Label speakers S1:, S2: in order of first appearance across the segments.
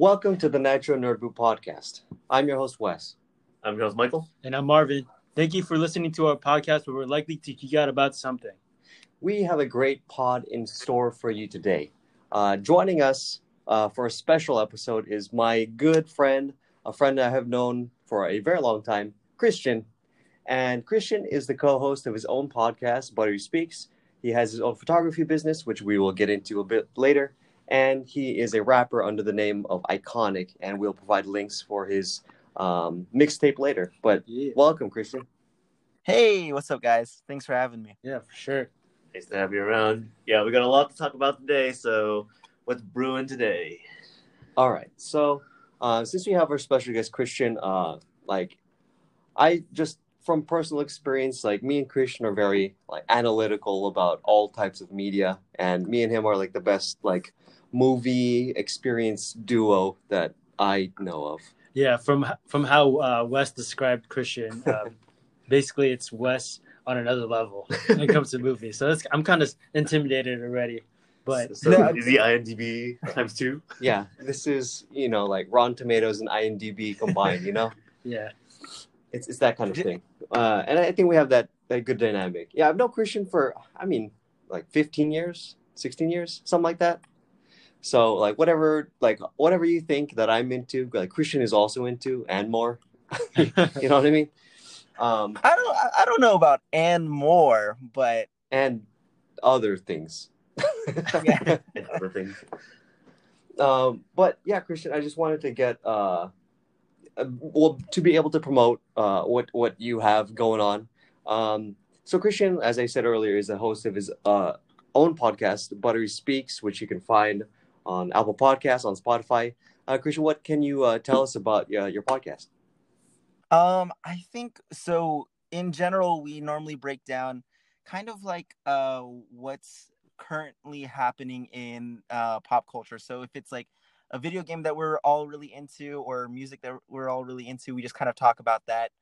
S1: Welcome to the Nitro Nerd Boot podcast. I'm your host, Wes.
S2: I'm your host, Michael.
S3: And I'm Marvin. Thank you for listening to our podcast where we're likely to geek out about something.
S1: We have a great pod in store for you today. Uh, joining us uh, for a special episode is my good friend, a friend I have known for a very long time, Christian. And Christian is the co host of his own podcast, Buttery Speaks. He has his own photography business, which we will get into a bit later. And he is a rapper under the name of Iconic, and we'll provide links for his um, mixtape later. But
S3: Yeah.
S1: welcome, Christian.
S4: Hey, what's up, guys? Thanks for having me.
S3: Yeah, for sure.
S2: Nice to have you around. Yeah, we got a lot to talk about today. So, what's brewing today?
S1: All right. So, uh, since we have our special guest Christian, uh, like, I just from personal experience, like me and Christian are very like analytical about all types of media, and me and him are like the best like movie experience duo that I know of.
S3: Yeah, from from how uh, Wes described Christian, um, basically it's Wes on another level when it comes to movies. So that's, I'm kind of intimidated already. But
S2: so,
S1: No,
S2: is the IMDb times two?
S1: Yeah, this is you know like Rotten Tomatoes and IMDb combined. You know,
S3: yeah,
S1: it's it's that kind of thing, uh, and I think we have that that good dynamic. Yeah, I've known Christian for I mean like 15 years, 16 years, something like that. So like whatever like whatever you think that I'm into, like Christian is also into and more. you know what I mean? Um,
S4: I don't, I- don't know about and more, but
S1: and other things.
S4: Yeah.
S2: Other things.
S1: um, but yeah, Christian, I just wanted to get uh, uh, well to be able to promote uh, what what you have going on. Um, so Christian, as I said earlier, is the host of his uh, own podcast, Buttery Speaks, which you can find on Apple Podcasts, on Spotify. Uh, Christian, what can you uh, tell us about uh, your podcast?
S4: um, I think so. In general, we normally break down kind of like uh what's currently happening in uh pop culture. So if it's like a video game that we're all really into or music that we're all really into, we just kind of talk about that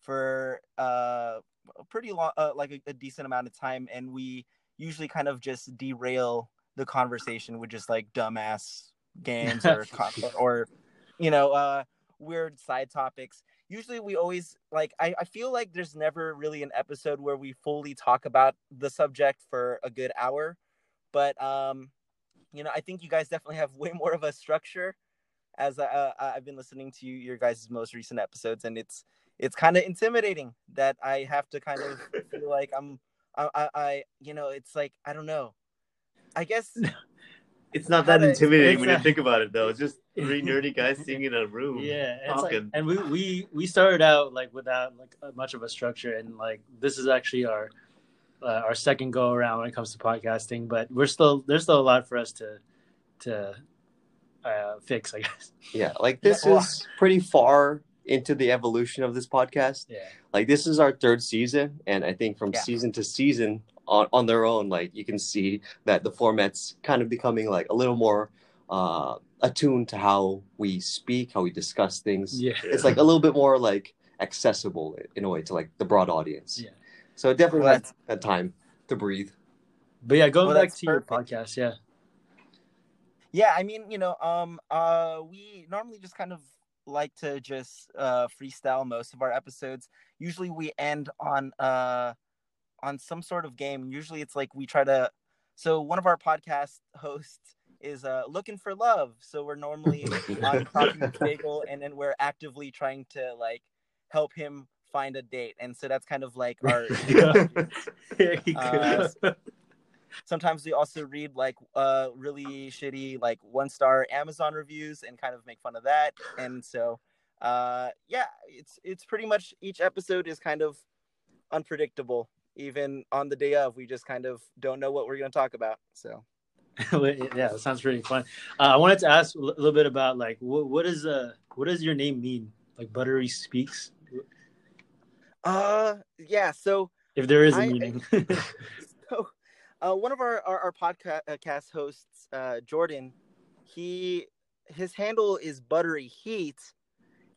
S4: for uh a pretty long uh, like a, a decent amount of time and we usually kind of just derail the conversation with just like dumbass games or or you know uh weird side topics. Usually we always like I, I feel like there's never really an episode where we fully talk about the subject for a good hour. But um you know i think you guys definitely have way more of a structure as I, uh, i've been listening to your guys' most recent episodes and it's it's kind of intimidating that i have to kind of feel like i'm I, I i you know it's like i don't know i guess
S2: It's not that intimidating when you
S3: it's-
S2: think about it, though. It's just three nerdy guys sitting in a room.
S3: yeah. It's like, and we, we we started out like without like uh, much of a structure, and like this is actually our uh, our second go around when it comes to podcasting. But we're still there's still a lot for us to to uh, fix, I guess.
S1: Yeah, like this
S4: Yeah, well-
S1: is pretty far into the evolution of this podcast.
S3: Yeah.
S1: like this is our third season and i think from
S4: Yeah.
S1: season to season on, on their own like you can see that the format's kind of becoming like a little more uh attuned to how we speak how we discuss things
S3: Yeah.
S1: it's like a little bit more like accessible in a way to like the broad audience
S3: Yeah.
S1: so it definitely
S4: Well,
S1: had that time to breathe
S3: But yeah, going
S4: Well,
S3: back
S4: that's
S3: to your podcast, yeah.
S4: yeah i mean you know um uh we normally just kind of like to just uh freestyle most of our episodes usually we end on uh on some sort of game usually it's like we try to so one of our podcast hosts is uh looking for love. So we're normally on talking with bagel and then we're actively trying to like help him find a date. And so that's kind of like our
S3: There you
S4: Uh, sometimes we also read like uh really shitty like one star amazon reviews and kind of make fun of that. And so uh yeah it's it's pretty much each episode is kind of unpredictable even on the day of we just kind of don't know what we're going to talk about so
S3: yeah, that sounds pretty fun. Uh, I wanted to ask a little bit about like what what is uh what does your name mean? Like buttery speaks,
S4: uh yeah so
S3: if there is a
S4: I-
S3: meaning.
S4: so uh, one of our our, our podcast hosts uh, jordan he his handle is buttery heat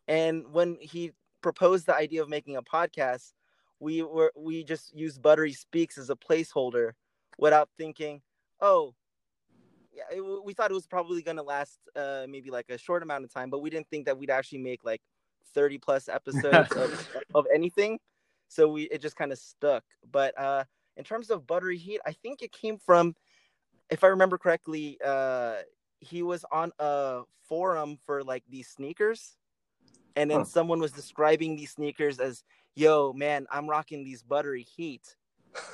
S4: and when he proposed the idea of making a podcast we were we just used buttery speaks as a placeholder without thinking oh yeah, it, we thought it was probably gonna last uh maybe like a short amount of time, but we didn't think that we'd actually make like thirty plus episodes of, of anything. So we it just kind of stuck. But uh in terms of buttery heat, I think it came from, if I remember correctly, uh he was on a forum for like these sneakers, and then
S1: Huh.
S4: someone was describing these sneakers as, "Yo, man, I'm rocking these buttery heat."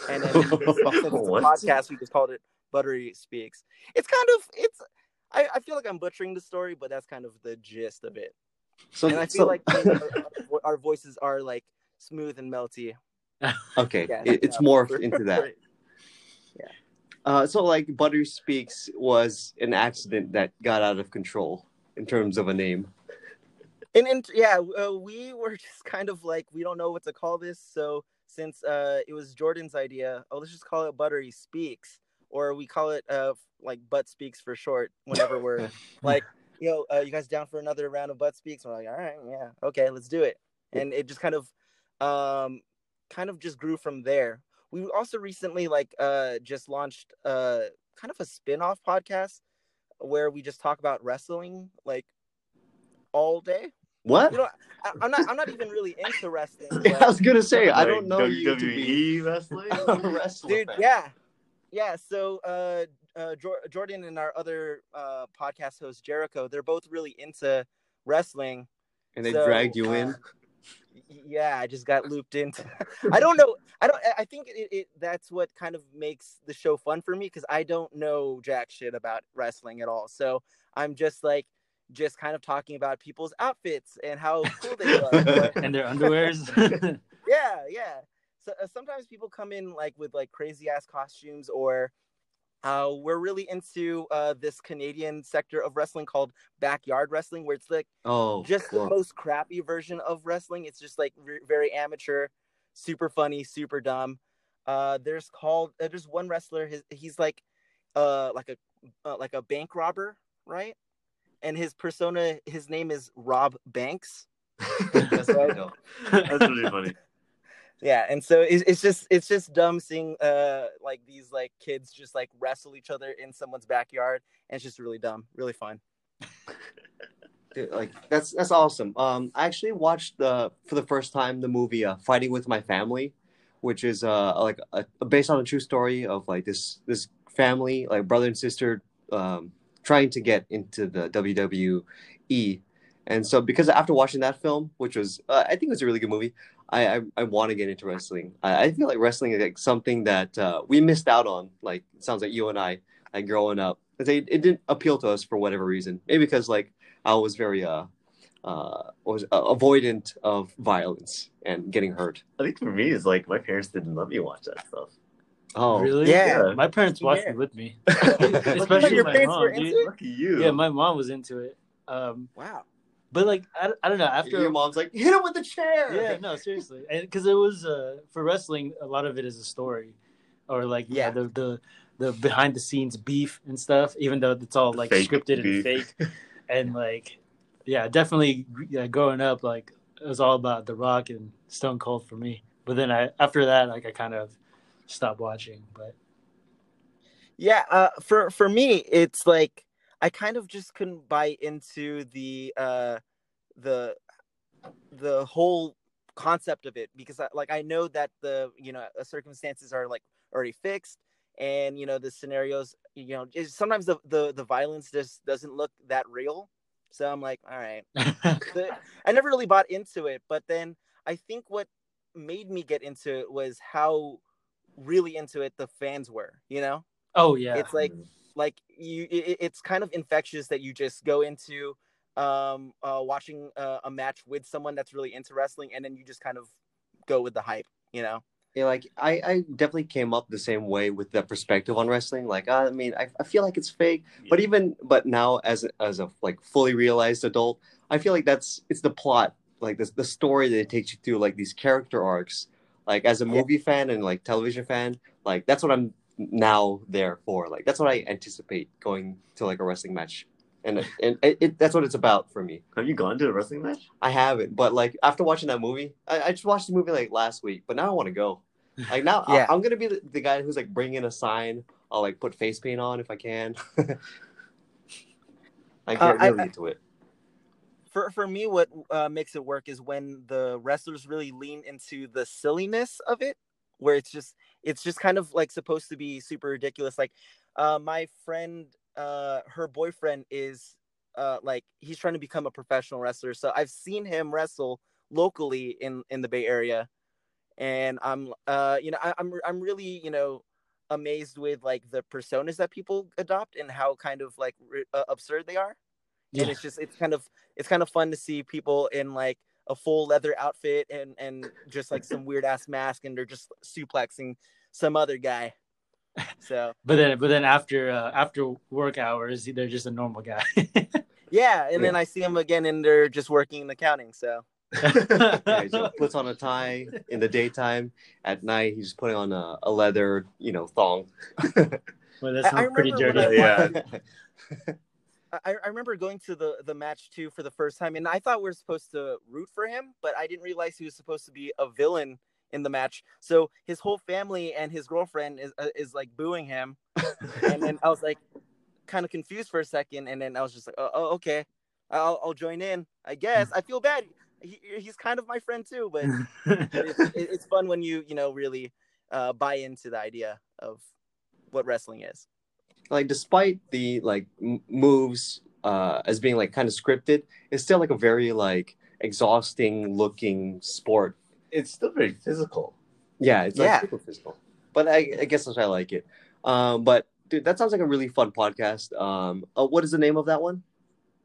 S4: and then since a podcast, we just called it Buttery Speaks. It's kind of it's. I, I feel like I'm butchering the story, but that's kind of the gist of it.
S1: So,
S4: And I feel
S1: so-
S4: like our, our voices are like smooth and melty.
S1: okay,
S4: Yeah,
S1: it, it's
S4: yeah.
S1: morphed into that.
S4: Right.
S1: Uh, so like Butter Speaks was an accident that got out of control in terms of a name.
S4: And, and yeah, uh, we were just kind of like we don't know what to call this. So since uh, it was Jordan's idea, oh, let's just call it Buttery Speaks, or we call it uh, like Butt Speaks for short. Whenever we're like, yo, uh, you guys down for another round of Butt Speaks? We're like, all right, yeah, okay, let's do it. And it just kind of, um, kind of just grew from there. We also recently like uh just launched uh kind of a spin-off podcast where we just talk about wrestling like all day.
S1: What?
S4: You know, I, I'm not. I'm not even really into wrestling.
S1: I was gonna say I don't know you to
S2: WWE
S1: be
S2: E wrestling.
S4: dude. Yeah, yeah. So, uh, uh, Jor- Jordan and our other uh podcast host Jericho, they're both really into wrestling.
S1: and they
S4: So,
S1: dragged you in.
S4: uh, y- Yeah, I just got looped into. I don't know. I don't. I think it, it. That's what kind of makes the show fun for me because I don't know jack shit about wrestling at all. So I'm just like, just kind of talking about people's outfits and how cool they look.
S3: And their underwears.
S4: yeah yeah so uh, sometimes people come in like with like crazy ass costumes or uh we're really into uh this canadian sector of wrestling called backyard wrestling where it's like
S1: Oh,
S4: just the most crappy version of wrestling it's just like re- very amateur super funny super dumb uh there's called uh, there's one wrestler his he's like uh like a uh, like a bank robber right and his persona his name is rob banks
S1: that's what I.
S2: That's really funny.
S4: yeah and so it's, it's just it's just dumb seeing uh like these like kids just like wrestle each other in someone's backyard and it's just really dumb really fun
S1: Dude, like that's that's awesome. Um, I actually watched the for the first time the movie uh, Fighting with My Family, which is uh like a, based on a true story of like this this family like brother and sister um trying to get into the WWE, and so because after watching that film, which was uh, I think it was a really good movie, I I, I want to get into wrestling. I, I feel like wrestling is like something that uh, we missed out on. Like sounds like you and I like growing up. It, didn't appeal to us for whatever reason. Maybe because like I was very uh uh was uh, avoidant of violence and getting hurt.
S2: I think for me, it's like my parents didn't let me watch that stuff.
S1: Oh,
S3: really?
S4: Yeah.
S3: My parents watched
S4: Yeah.
S3: it with me.
S2: Especially
S3: Especially
S4: your
S3: my
S4: parents
S3: mom,
S4: were
S3: dude.
S4: into it?
S2: Lucky you.
S3: Yeah, my mom was into it. Um,
S4: wow
S3: but like I, I don't know after
S1: your mom's like hit him with the chair.
S3: yeah no seriously because it was uh for wrestling a lot of it is a story or like yeah
S4: Yeah.
S3: the the the behind the scenes beef and stuff even though it's all like
S2: Fake
S3: scripted
S2: beef.
S3: and fake and like yeah definitely yeah, growing up like it was all about the rock and stone cold for me but then i after that like i kind of stopped watching but
S4: yeah uh for for me it's like i kind of just couldn't buy into the uh the the whole concept of it because I, like i know that the you know uh, circumstances are like already fixed and you know the scenarios you know sometimes the, the the violence just doesn't look that real. So i'm like all right. The, I never really bought into it, but then I think what made me get into it was how really into it the fans were. You know,
S3: oh yeah
S4: it's like like you, it, it's kind of infectious that you just go into um uh watching uh, a match with someone that's really into wrestling, and then you just kind of go with the hype. You know,
S1: Yeah, like I, I definitely came up the same way with that perspective on wrestling. Like I mean, I, I feel like it's fake, but even but now as as a like fully realized adult, I feel like that's it's the plot, like the the story that it takes you through, like these character arcs. Like as a
S4: Yeah.
S1: movie fan and like television fan, like that's what I'm now there for. Like that's what I anticipate going to like a wrestling match, and and it, it that's what it's about for me.
S2: Have you gone to a wrestling match?
S1: I haven't, but like after watching that movie, I, I just watched the movie like last week, but now I want to go. Like now,
S4: Yeah.
S1: I, am gonna be the, the guy who's like bringing a sign I'll like put face paint on if I can. I
S4: Uh,
S1: get
S4: I-
S1: really
S4: I-
S1: into it.
S4: For for me what uh, makes it work is when the wrestlers really lean into the silliness of it where it's just it's just kind of like supposed to be super ridiculous like uh, my friend uh, her boyfriend is uh, like he's trying to become a professional wrestler so i've seen him wrestle locally in in the bay area and i'm uh you know I, i'm i'm really you know amazed with like the personas that people adopt and how kind of like ri- uh, absurd they are and it's just it's kind of it's kind of fun to see people in like a full leather outfit and and just like some weird ass mask and they're just suplexing some other guy so
S3: But then, but then after uh, after work hours, they're just a normal guy.
S4: yeah and then i see them again and they're just working in accounting so
S1: Yeah, he just puts on a tie in the daytime. At night, he's putting on a, a leather, you know, thong.
S3: well, that
S4: I- I
S3: sounds pretty dirty.
S2: Yeah.
S4: I, I remember going to the the match too for the first time and i thought we were supposed to root for him but i didn't realize he was supposed to be a villain in the match so his whole family and his girlfriend is uh, is like booing him and then I was like kind of confused for a second, and then I was just like, oh, oh okay, I'll, I'll join in. I guess I feel bad. He, he's kind of my friend too, but it's, it- it's fun when you you know really uh, buy into the idea of what wrestling is.
S1: Like despite the like m- moves uh as being like kind of scripted it's still like a very like exhausting looking sport.
S2: It's still very physical.
S1: yeah it's like
S4: Yeah.
S1: super physical. But I, I guess that's why i like it. Um but dude that sounds like a really fun podcast. Um uh, what is the name of that one?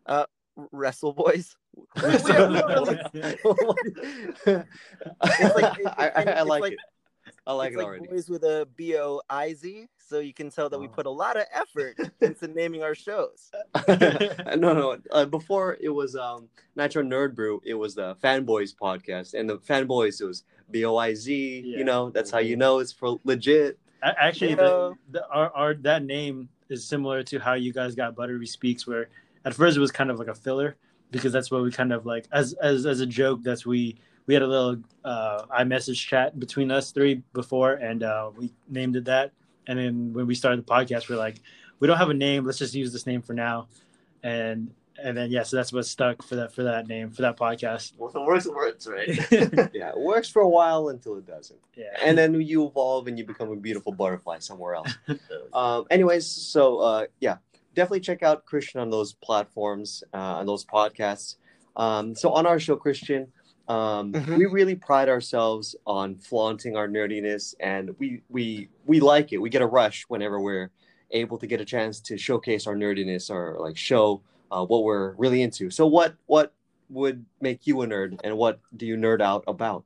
S4: Uh, Wrestle boys. Really- like- it-
S1: I, I, I like,
S4: like-
S1: it i like
S4: it's
S1: it
S4: like
S1: already
S4: boys with a B O I Z, so you can tell that we
S1: Oh.
S4: put a lot of effort into naming our shows.
S1: no, no. Uh, before it was um Nitro Nerd Brew, it was the Fanboys podcast, and the Fanboys it was B O I Z.
S3: Yeah.
S1: You know, that's how you know it's for legit.
S3: A- Actually,
S4: Yeah.
S3: the, the, our, our that name is similar to how you guys got Buttery Speaks, where at first it was kind of like a filler because that's what we kind of like as as as a joke. That's we we had a little uh, iMessage chat between us three before, and uh, we named it that. And then when we started the podcast, we're like, we don't have a name. Let's just use this name for now. And and then yeah, so that's what stuck for that for that name for that podcast.
S2: Well, if it works, it works, right?
S1: Yeah, it works for a while until it doesn't,
S3: yeah.
S1: and then you evolve and you become a beautiful butterfly somewhere else. um, anyways, so uh, yeah, definitely check out Christian on those platforms, uh, on those podcasts. Um, so on our show, Christian, um,
S4: Mhm.
S1: we really pride ourselves on flaunting our nerdiness, and we we we like it. We get a rush whenever we're able to get a chance to showcase our nerdiness or like show uh, what we're really into. So what what would make you a nerd, and what do you nerd out about?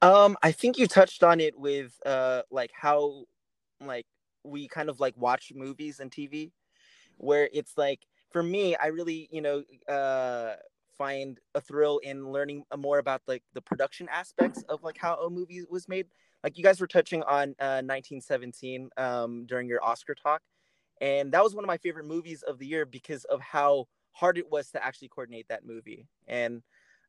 S4: Um, I think you touched on it with uh like how like we kind of like watch movies and TV where it's like for me I really, you know, uh find a thrill in learning more about like the production aspects of like how a movie was made. Like you guys were touching on uh 1917 um during your Oscar talk and that was one of my favorite movies of the year because of how hard it was to actually coordinate that movie. And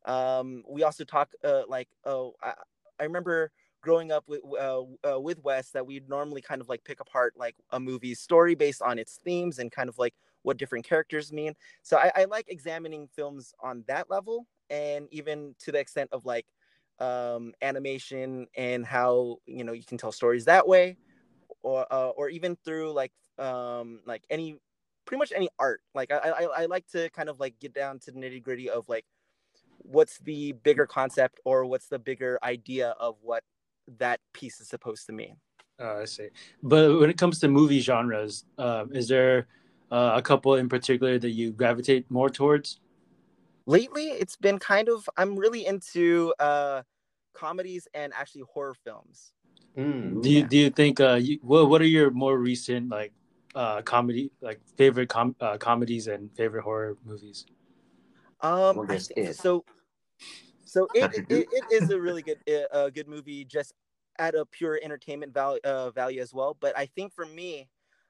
S4: um we also talk uh like oh I, I remember growing up with uh, uh, with Wes that we'd normally kind of like pick apart like a movie's story based on its themes and kind of like what different characters mean. So I, I like examining films on that level and even to the extent of like um, animation and how you know you can tell stories that way, or uh, or even through like um, like any pretty much any art. Like I, I I like to kind of like get down to the nitty gritty of like what's the bigger concept or what's the bigger idea of what that piece is supposed to mean.
S3: Oh, I see. But when it comes to movie genres, um, is there uh, a couple in particular that you gravitate more towards?
S4: Lately, it's been kind of I'm really into uh comedies and actually horror films.
S1: Mm,
S3: Do you do you think uh, you, what what are your more recent like uh, comedy like favorite com- uh, comedies and favorite horror movies?
S4: Um,
S1: Well,
S4: I
S1: It.
S4: so so it, it, it, it is a really good uh, uh, good movie just at a pure entertainment value uh, value as well. But I think for me,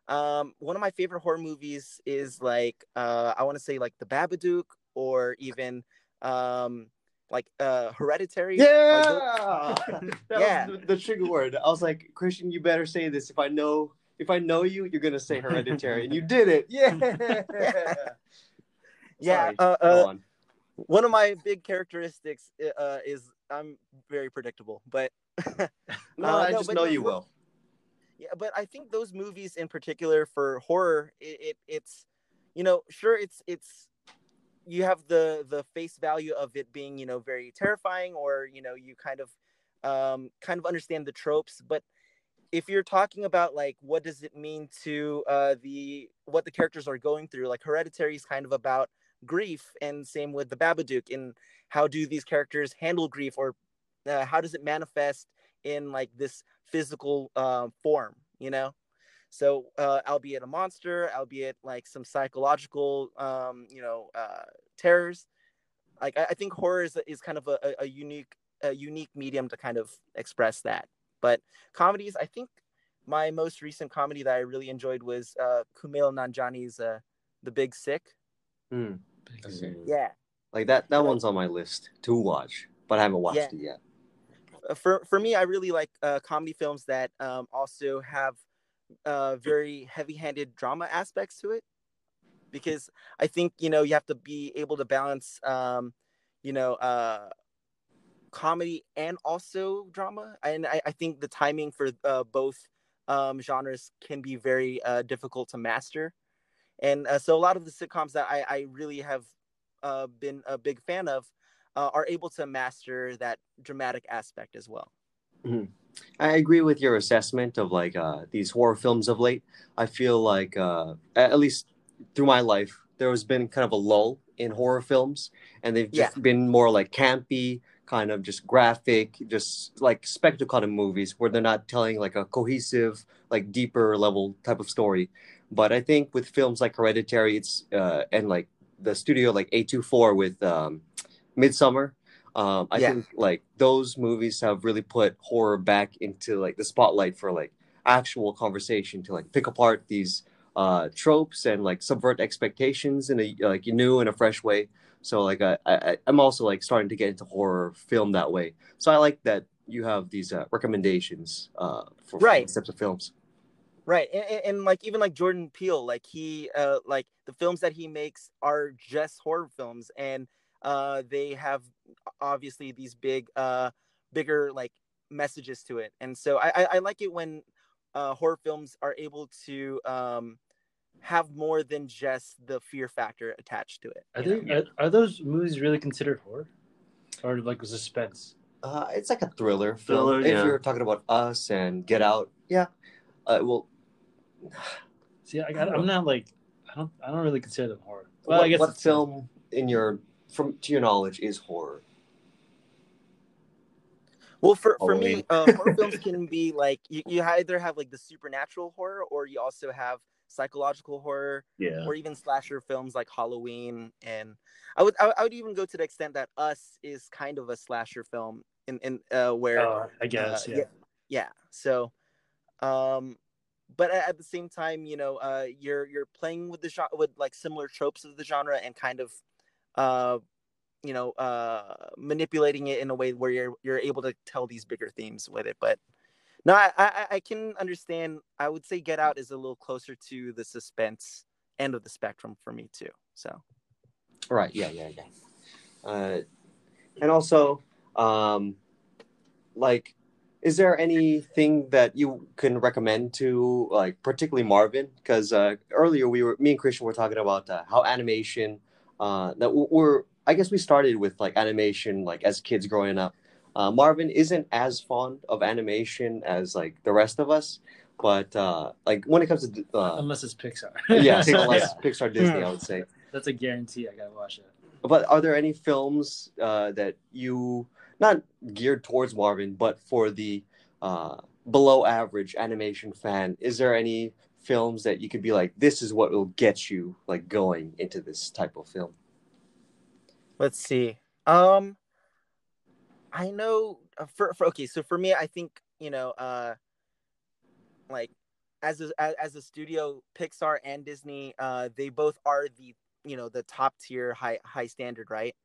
S4: um, one of my favorite horror movies is like uh, I want to say like The Babadook or even um, like uh, Hereditary.
S1: Yeah, that
S4: Yeah.
S1: was the, the trigger word. I was like, Christian, you better say this. If I know if I know you, you're gonna say Hereditary, and you did it. Yeah.
S4: Yeah,
S1: Sorry,
S4: uh, uh,
S1: on.
S4: one of my big characteristics uh, is I'm very predictable, but
S1: No,
S4: uh,
S1: I just know
S4: no,
S1: you will.
S4: Yeah, but I think those movies in particular for horror, it, it it's you know sure it's it's you have the the face value of it being you know very terrifying or you know you kind of um kind of understand the tropes but if you're talking about like what does it mean to uh the what the characters are going through like hereditary is kind of about grief and same with the babadook and how do these characters handle grief or uh, how does it manifest in like this physical uh, form you know so uh, albeit a monster albeit like some psychological um you know uh terrors like i, I think horror is, is kind of a, a- a unique a unique medium to kind of express that but comedies i think my most recent comedy that i really enjoyed was uh kumail nanjiani's uh the big sick
S1: Hmm.
S4: yeah
S1: Like that. That one's on my list to watch, but I haven't watched
S4: Yeah.
S1: it yet.
S4: Uh, for for me, I really like uh, comedy films that um, also have uh, very heavy-handed drama aspects to it, because I think you know you have to be able to balance, um, you know, uh, comedy and also drama, and I, I think the timing for uh, both um, genres can be very uh, difficult to master, and so a lot of the sitcoms that I, I really have been a big fan of uh, are able to master that dramatic aspect as well.
S1: I agree with your assessment of like uh, these horror films of late. I feel like, uh, at least through my life, there has been kind of a lull in horror films, and they've just been more like campy, kind of just graphic, just like spectacle kind of movies where they're not telling like a cohesive, like deeper level type of story. But I think with films like Hereditary, it's uh, and like the studio like A24 with um, Midsommar. Um, I
S4: Yeah.
S1: think like those movies have really put horror back into like the spotlight for like actual conversation to like pick apart these uh, tropes and like subvert expectations in a like new and a fresh way. So like I, I I'm also like starting to get into horror film that way. So I like that you have these uh, recommendations uh, for,
S4: Right.
S1: these types of films.
S4: right and, and- and like even like jordan peele like he uh like the films that he makes are just horror films and uh they have obviously these big uh bigger like messages to it and so i i, I like it when uh horror films are able to um have more than just the fear factor attached to it
S3: Are, they, are, are those movies really considered horror, or like suspense?
S1: Uh, it's like a thriller film.
S2: Thriller,
S1: if
S2: yeah.
S1: you're talking about Us and Get Out, yeah. Uh, well,
S3: See, I, I'm not like I don't I don't really consider them horror. Well,
S1: what,
S3: I guess
S1: what film in your from to your knowledge is horror?
S4: Well, for, for me,
S2: Halloween.
S4: uh, horror films can be like you, you either have like the supernatural horror or you also have psychological horror
S2: Yeah.
S4: or even slasher films like Halloween. And I would I, would- I would even go to the extent that Us is kind of a slasher film in in uh, where
S3: Oh, I guess
S4: uh,
S3: yeah.
S4: yeah. yeah. So, um, but at, at the same time, you know, uh, you're you're playing with the genre with like similar tropes of the genre and kind of, uh, you know, uh, manipulating it in a way where you're you're able to tell these bigger themes with it. But no, I I, I can understand. I would say Get Out is a little closer to the suspense end of the spectrum for me too. So.
S1: Right. Yeah. Yeah. Yeah. Uh, and also, um, like, is there anything that you can recommend to like, particularly Marvin? Because uh, earlier we were, me and Christian were talking about uh, how animation. Uh, that we're, I guess we started with like animation, like as kids growing up. Uh, Marvin isn't as fond of animation as like the rest of us, but uh, like when it comes to uh,
S3: Unless it's Pixar.
S1: yes,
S3: Yeah.
S1: unless Pixar Disney, I would say.
S3: That's a guarantee. I gotta watch it.
S1: But are there any films uh, that you not geared towards Marvin, but for the uh, below average animation fan? Is there any films that you could be like, this is what will get you like going into this type of film?
S4: let's see. Um i know uh, for, for okay so for me i think you know uh like as a, as, as a studio pixar and disney uh they both are the you know the top tier high high standard right?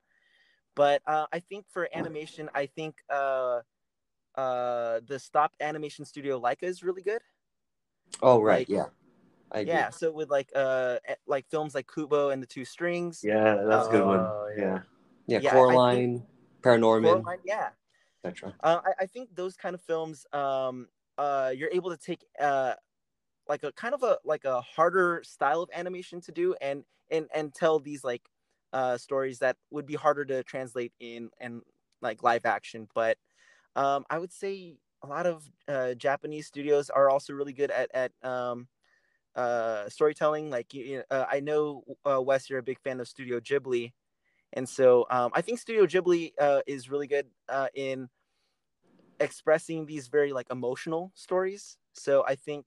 S4: But uh i think for animation i think uh uh the stop animation studio Laika is really good
S1: Oh right,
S4: Like-
S1: yeah. I.
S4: Yeah, so with like uh like films like Kubo and the Two Strings,
S2: Yeah, that's a good one.
S3: Oh, yeah.
S2: Yeah.
S1: Yeah, Coraline, Paranorman,
S4: Coraline, yeah.
S1: etc.
S4: Uh, I, I think those kind of films, um, uh, you're able to take uh, like a kind of a like a harder style of animation to do, and and and tell these like uh, stories that would be harder to translate in and like live action. But um, I would say a lot of uh, Japanese studios are also really good at at um, uh, storytelling. Like you, uh, I know uh, Wes, you're a big fan of Studio Ghibli, and so um, I think Studio Ghibli uh, is really good uh, in expressing these very like emotional stories. So I think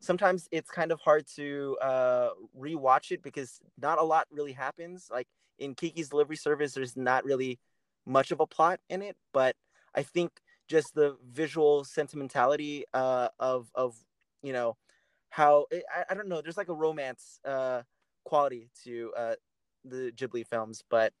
S4: sometimes it's kind of hard to uh, rewatch it because not a lot really happens. Like in Kiki's Delivery Service, there's not really much of a plot in it, but I think just the visual sentimentality uh, of of you know how I, I don't know. There's like a romance uh, quality to uh, the Ghibli films, but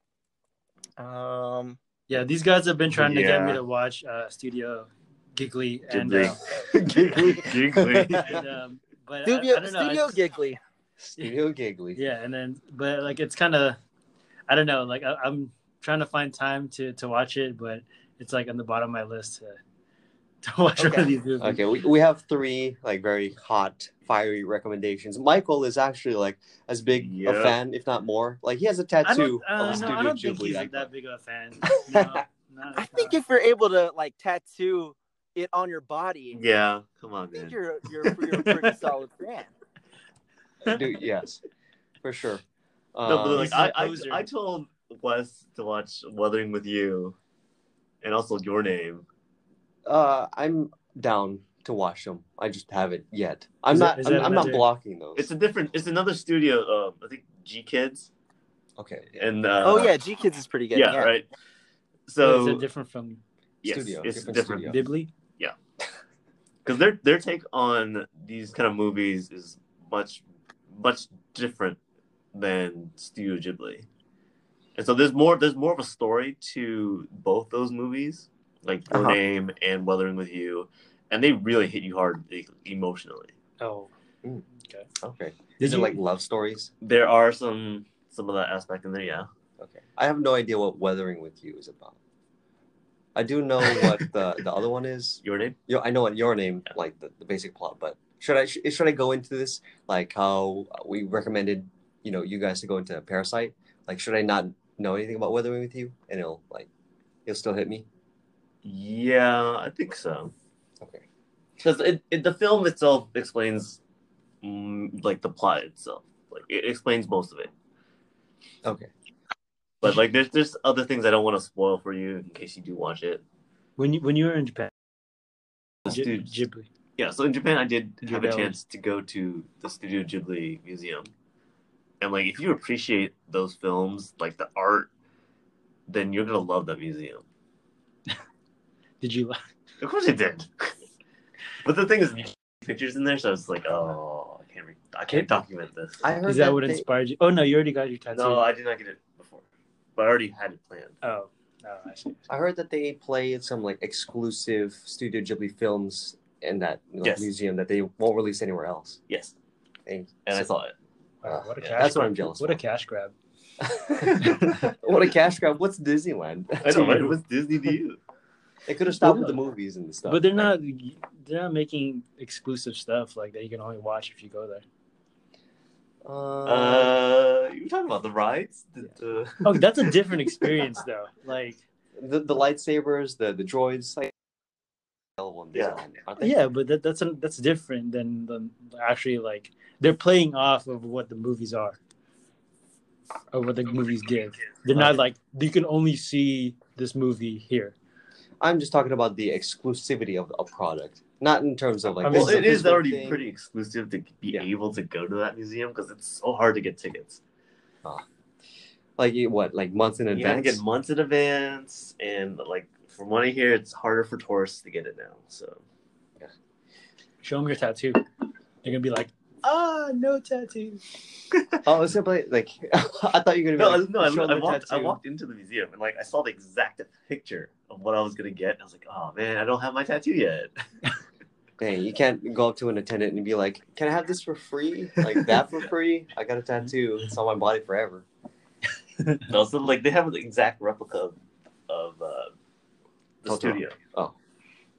S4: um,
S3: Yeah, these guys have been trying to get me to watch uh, Studio Giggly and,
S2: Ghibli.
S3: uh,
S2: Giggly.
S3: and um, but
S4: Studio
S3: I, don't.
S4: Studio
S3: it's-
S4: Giggly.
S1: Studio Giggly.
S3: Yeah, and then but like it's kind of I don't know. Like I, I'm trying to find time to to watch it, but it's like on the bottom of my list to to watch one
S4: Okay.
S3: of these movies.
S1: Okay, we, we have three like very hot, fiery recommendations. Michael is actually like as big a fan, if not more. Like he has a tattoo
S3: don't, uh,
S1: of
S3: no,
S1: Studio
S3: I don't think he's
S1: icon.
S3: that big of a fan. No, not-
S4: I think if you're able to like tattoo it on your body,
S2: Yeah, come on,
S4: I think
S2: man.
S4: you're you're, you're a pretty solid fan.
S1: Dude, yes, for sure.
S2: No, but
S1: Um,
S2: like
S3: He's
S2: I,
S3: a
S2: I,
S3: poser.
S2: I told Wes to watch Weathering with You, and also Your Name.
S1: uh, I'm down to watch them. I just haven't yet. I'm
S3: Is
S1: not.
S3: is
S1: I'm,
S3: that
S1: I'm not blocking those.
S2: It's a different. It's another studio. Uh, I think GKIDS,
S1: okay.
S2: and uh,
S4: oh yeah, GKIDS is pretty good.
S2: yeah,
S4: Yeah,
S2: right.
S3: so,
S2: So
S3: is it different from
S2: yes,
S1: Studio,
S2: it's
S1: different
S2: different
S1: studio.
S3: Ghibli?
S2: because their their take on these kind of movies is much much different than Studio Ghibli, and so there's more there's more of a story to both those movies, like Your
S4: Uh-huh.
S2: Name and Weathering with You, and they really hit you hard e- emotionally.
S3: Oh,
S1: Mm.
S3: okay.
S1: Okay.
S3: Did
S1: These are like love stories.
S2: There are some some of that aspect in there, yeah.
S1: Okay. I have no idea what Weathering with You is about. I do know what the the other one is.
S2: Your name?
S1: Yo, I know what your name, like the, the basic plot, but should I sh- should I go into this like how we recommended, you know, you guys to go into Parasite? Like, should I not know anything about Weathering with You, and it'll like, it'll still hit me?
S2: Yeah, I think so.
S1: Okay.
S2: Because it, it, the film itself explains mm, like the plot itself. Like it explains most of it.
S1: Okay.
S2: But like there's there's other things I don't want to spoil for you in case you do watch it.
S3: When you when you were in Japan, G- Ghibli.
S2: Yeah, so in Japan I did
S3: Did
S2: have a chance to go to the Studio Ghibli Museum. And like if you appreciate those films, like the art, then you're gonna love that museum.
S3: Did you?
S2: Of course I did. but the thing is pictures in there, so it's like, oh I can't re- I can't document this.
S1: I heard
S3: Is that what
S1: they-
S3: inspired you? Oh no, you already got your tattoo.
S2: No, I did not get it before. But I already had it planned.
S3: Oh, oh, I see.
S1: I heard that they played some like exclusive Studio Ghibli films in that like,
S2: Yes.
S1: museum that they won't release anywhere else.
S2: Yes.
S1: And,
S2: And I
S1: so-
S2: saw it.
S3: Wow, what a
S1: Yeah,
S3: cash
S1: that's what
S3: grab.
S1: I'm jealous
S3: What a cash grab.
S1: what a cash grab! What's Disneyland?
S2: I know. What's Disney to you?
S1: They could have stopped with the movies and the stuff.
S3: But they're not they're not making exclusive stuff like that you can only watch if you go there.
S1: Uh,
S2: Uh, you were talking about the rides? The, the...
S3: Oh, that's a different experience though. Like
S1: the the lightsabers, the the droids, like available in
S2: Yeah.
S1: Disneyland, aren't they?
S3: yeah, but that, that's a, that's different than than actually like they're playing off of what the movies are. Or what the movies give. They're not like you can only see this movie here.
S1: I'm just talking about the exclusivity of a product, not in terms of like.
S3: I mean,
S2: well,
S1: this
S2: it
S1: a
S2: is
S1: physical
S2: already
S1: thing.
S2: pretty exclusive to be
S1: Yeah.
S2: able to go to that museum because it's so hard to get tickets.
S1: Ah. like what, like months in
S2: You
S1: advance.
S2: get months in advance, and like from what I hear, it's harder for tourists to get it now. So yeah.
S3: Show them your tattoo. They're gonna be like, ah, no tattoo.
S1: oh, it's simply like I thought you were gonna be
S2: no,
S1: like,
S2: I,
S1: show
S2: I
S1: them the
S2: walked. I walked into the museum and like I saw the exact picture of what I was gonna get. And I was like, oh man, I don't have my tattoo yet.
S1: Dang, you can't go up to an attendant and be like, "Can I have this for free? Like that for free? I got a tattoo. It's on my body forever."
S2: No, so like they have an exact replica of, of uh, the
S1: Totoro.
S2: studio.
S1: Oh.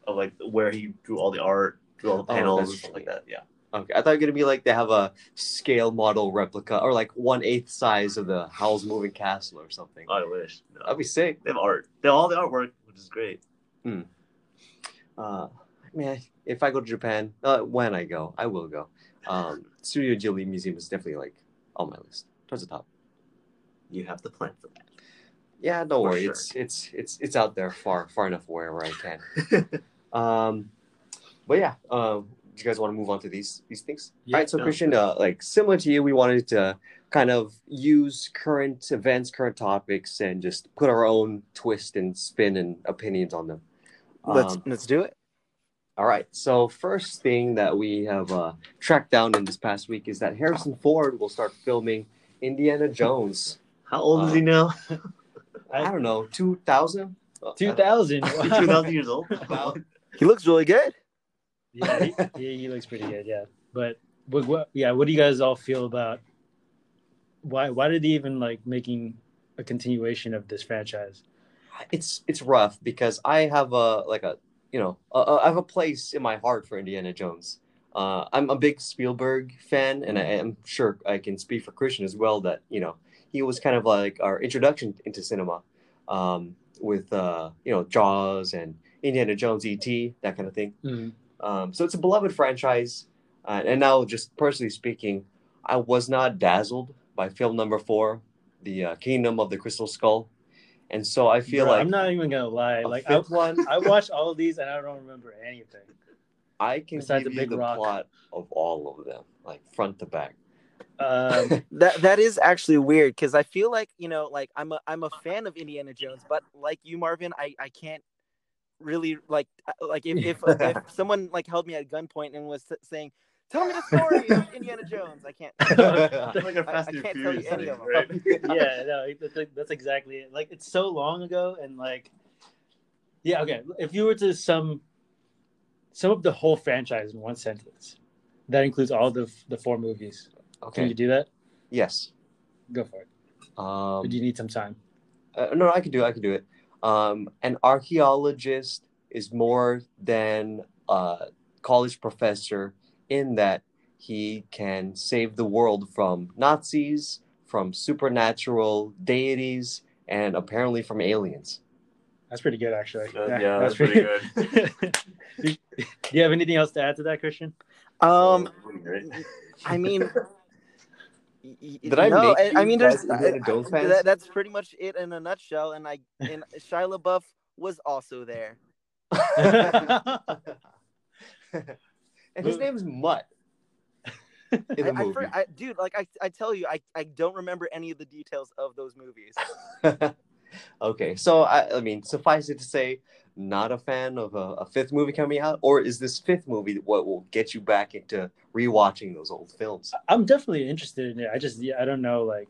S2: Of like where he drew all the art, drew all the
S1: Oh,
S2: panels
S1: that's
S2: and stuff like that. Yeah.
S1: Okay, I thought you were gonna be like they have a scale model replica or like one eighth size of the Howl's Moving Castle or something.
S2: I wish. No.
S1: That'd be sick.
S2: They have art. They have all the artwork, which is great. Hmm.
S1: Uh, man, if I go to Japan, uh, when I go, I will go. Um, Studio Ghibli Museum is definitely like on my list, towards the top.
S2: You have the plan for that.
S1: Yeah, don't
S2: For
S1: worry,
S2: sure.
S1: it's it's it's it's out there far far enough away where I can. um, but yeah, um, do you guys want to move on to these these things?
S3: Yeah,
S1: All right, so
S2: no.
S1: Christian, uh, like similar to you, we wanted to kind of use current events, current topics, and just put our own twist and spin and opinions on them.
S4: Let's
S1: Um,
S4: let's do it.
S1: all right. So first thing that we have uh, tracked down in this past week is that Harrison Ford will start filming Indiana Jones.
S2: How old is he now?
S1: I don't know, two thousand.
S3: Two thousand.
S2: Two thousand years old.
S1: Wow.
S4: He looks really good.
S3: yeah, he, he, he looks pretty good. Yeah, but what, what? Yeah, what do you guys all feel about? Why? Why did he even like making a continuation of this franchise?
S1: It's it's rough because I have a like a you know a, a, I have a place in my heart for Indiana Jones. Uh, I'm a big Spielberg fan, and I am sure I can speak for Christian as well. That you know he was kind of like our introduction into cinema, um, with uh, you know Jaws and Indiana Jones, E.T. that kind of thing. Um, so it's a beloved franchise. Uh, and now, just personally speaking, I was not dazzled by film number four, The uh, Kingdom of the Crystal Skull. And so I feel
S3: Bro,
S1: like
S3: I'm not even gonna lie. Like I,
S1: one,
S3: I watched all of these and I don't remember anything.
S1: I can
S3: besides
S1: give
S3: the
S1: you
S3: big
S1: the
S3: rock.
S1: plot of all of them, like front to back.
S3: Um,
S4: That that is actually weird because I feel like you know, like I'm a I'm a fan of Indiana Jones, but like you, Marvin, I I can't really like uh, like if if, if someone like held me at gunpoint and was saying, "Tell me the story of Indiana Jones," I can't.
S2: like a
S4: I-
S2: Fast
S4: I
S2: and
S4: can't tell you any
S2: thing,
S4: of them.
S2: right?
S3: yeah, no, that's, that's exactly it. Like it's so long ago, and like, yeah, okay. If you were to sum sum up the whole franchise in one sentence, that includes all the the four movies. Can you do that?
S1: Yes.
S3: Go for it.
S1: Um,
S3: do you need some time?
S1: Uh, no, I can do it. I can do it. Um, an archaeologist is more than a college professor in that he can save the world from Nazis, from supernatural deities, and apparently from aliens.
S3: That's pretty good, actually.
S2: Uh, yeah, that's pretty good.
S3: do you have anything else to add to that, Christian?
S4: Um, I mean. Y- y-
S1: Did I
S4: no,
S1: make
S4: I, I
S1: you
S4: mean, there's
S1: guys Indiana Jones fans?
S4: that, that's pretty much it in a nutshell. And I and Shia LaBeouf was also there.
S1: and his name's Mutt. In the
S4: I, I,
S1: movie.
S4: for- I- dude, like I, I tell you, I, I don't remember any of the details of those movies.
S1: okay, so I, I mean, suffice it to say, not a fan of a, a fifth movie coming out, or is this fifth movie what will get you back into rewatching those old films?
S3: I'm definitely interested in it. I just, yeah, I don't know, like,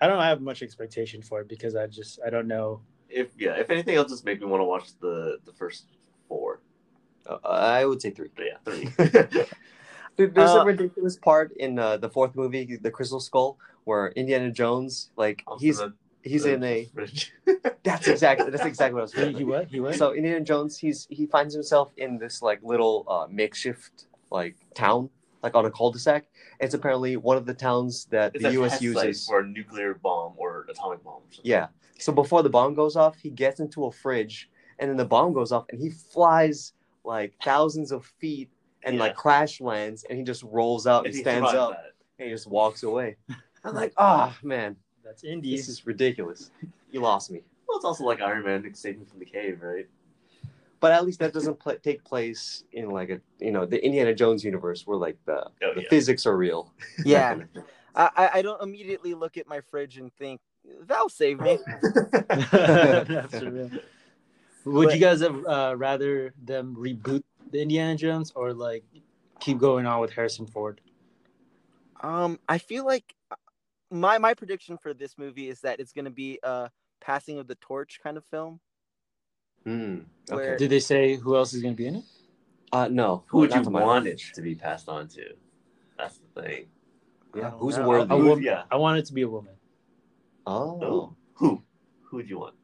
S3: I don't have much expectation for it because I just, I don't know.
S2: If yeah, if anything, it'll just make me want to watch the the first four.
S1: Uh, I would say three.
S2: But yeah, three.
S1: There- There's a
S4: Uh,
S1: ridiculous part in uh, the fourth movie, The Crystal Skull, where Indiana Jones, like he's
S2: Also
S1: he's
S2: the-
S1: in a.
S2: fridge.
S1: That's exactly that's exactly what I was.
S3: He,
S1: Saying.
S3: he what? He what?
S1: So Indiana Jones, he's he finds himself in this like little uh, makeshift like town, like on a cul-de-sac. It's apparently one of the towns that
S2: It's
S1: the
S2: a
S1: U.S. uses.
S2: for a nuclear bomb or atomic bomb. Or.
S1: Yeah. So before the bomb goes off, he gets into a fridge, and then the bomb goes off, and he flies like thousands of feet and
S2: Yeah.
S1: like crash lands, and he just rolls out and,
S2: And he
S1: stands up,
S2: that.
S1: and he just walks away. I'm like, ah, man,
S3: That's Indy.
S1: this is ridiculous. You lost me.
S2: Well, it's also like Iron Man escaping from the cave, right?
S1: But at least that doesn't pl- take place in like a you know the Indiana Jones universe where like the,
S2: Oh,
S1: the
S2: yeah.
S1: physics are real.
S4: Yeah, I, I- I don't immediately look at my fridge and think that'll save me.
S3: That's. Would
S4: But-
S3: you guys have uh, rather them reboot the Indiana Jones or like keep going on with Harrison Ford?
S4: Um, I feel like my my prediction for this movie is that it's going to be a passing of the torch kind of film.
S1: Hmm,
S4: Where-
S3: Did they say who else is going to be in it?
S1: Uh, no.
S2: Who would you want it to be passed on to? That's the thing.
S1: Yeah, who's
S4: know.
S1: worthy?
S3: A
S2: Who-
S3: woman.
S2: yeah.
S3: I want it to be a woman.
S1: Oh,
S2: Oh, who? Who would you want?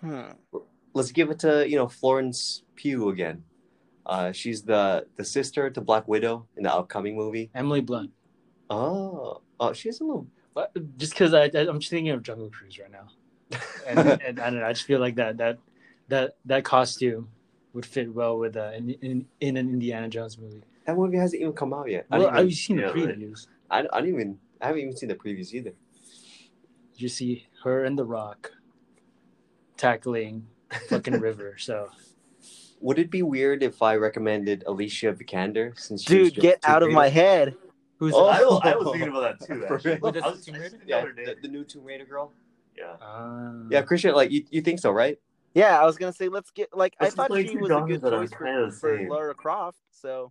S4: Hmm.
S1: let's give it to you know Florence Pugh again. Uh, she's the the sister to Black Widow in the upcoming movie.
S3: Emily Blunt.
S1: Oh, oh, she's a little.
S3: But just because I, I I'm just thinking of Jungle Cruise right now, and, and I don't know. I just feel like that that that that costume would fit well with uh, in, in in an Indiana Jones movie.
S1: That movie hasn't even come out yet. I,
S3: Well,
S1: didn't even,
S3: I've seen the
S2: yeah, right.
S3: previews.
S1: I, I didn't even. I haven't even seen the previews either.
S3: You see her and The Rock tackling fucking river. So
S1: Would it be weird if I recommended Alicia Vikander since she was
S4: Dude, get out of my head.
S3: Who's
S1: Oh,
S2: I, was, I was thinking about that too.
S1: For
S2: Actually.
S1: real?
S3: With
S2: I was,
S3: the Tomb Raider?
S1: Yeah,
S2: know
S1: the, the new Tomb Raider girl.
S2: Yeah.
S3: Ah.
S1: Yeah, Christian, like you, you think so, right?
S4: Yeah, I was gonna say let's get like
S2: Let's
S4: I thought she was a good choice for,
S2: the
S4: for
S2: same.
S4: Lara Croft. So,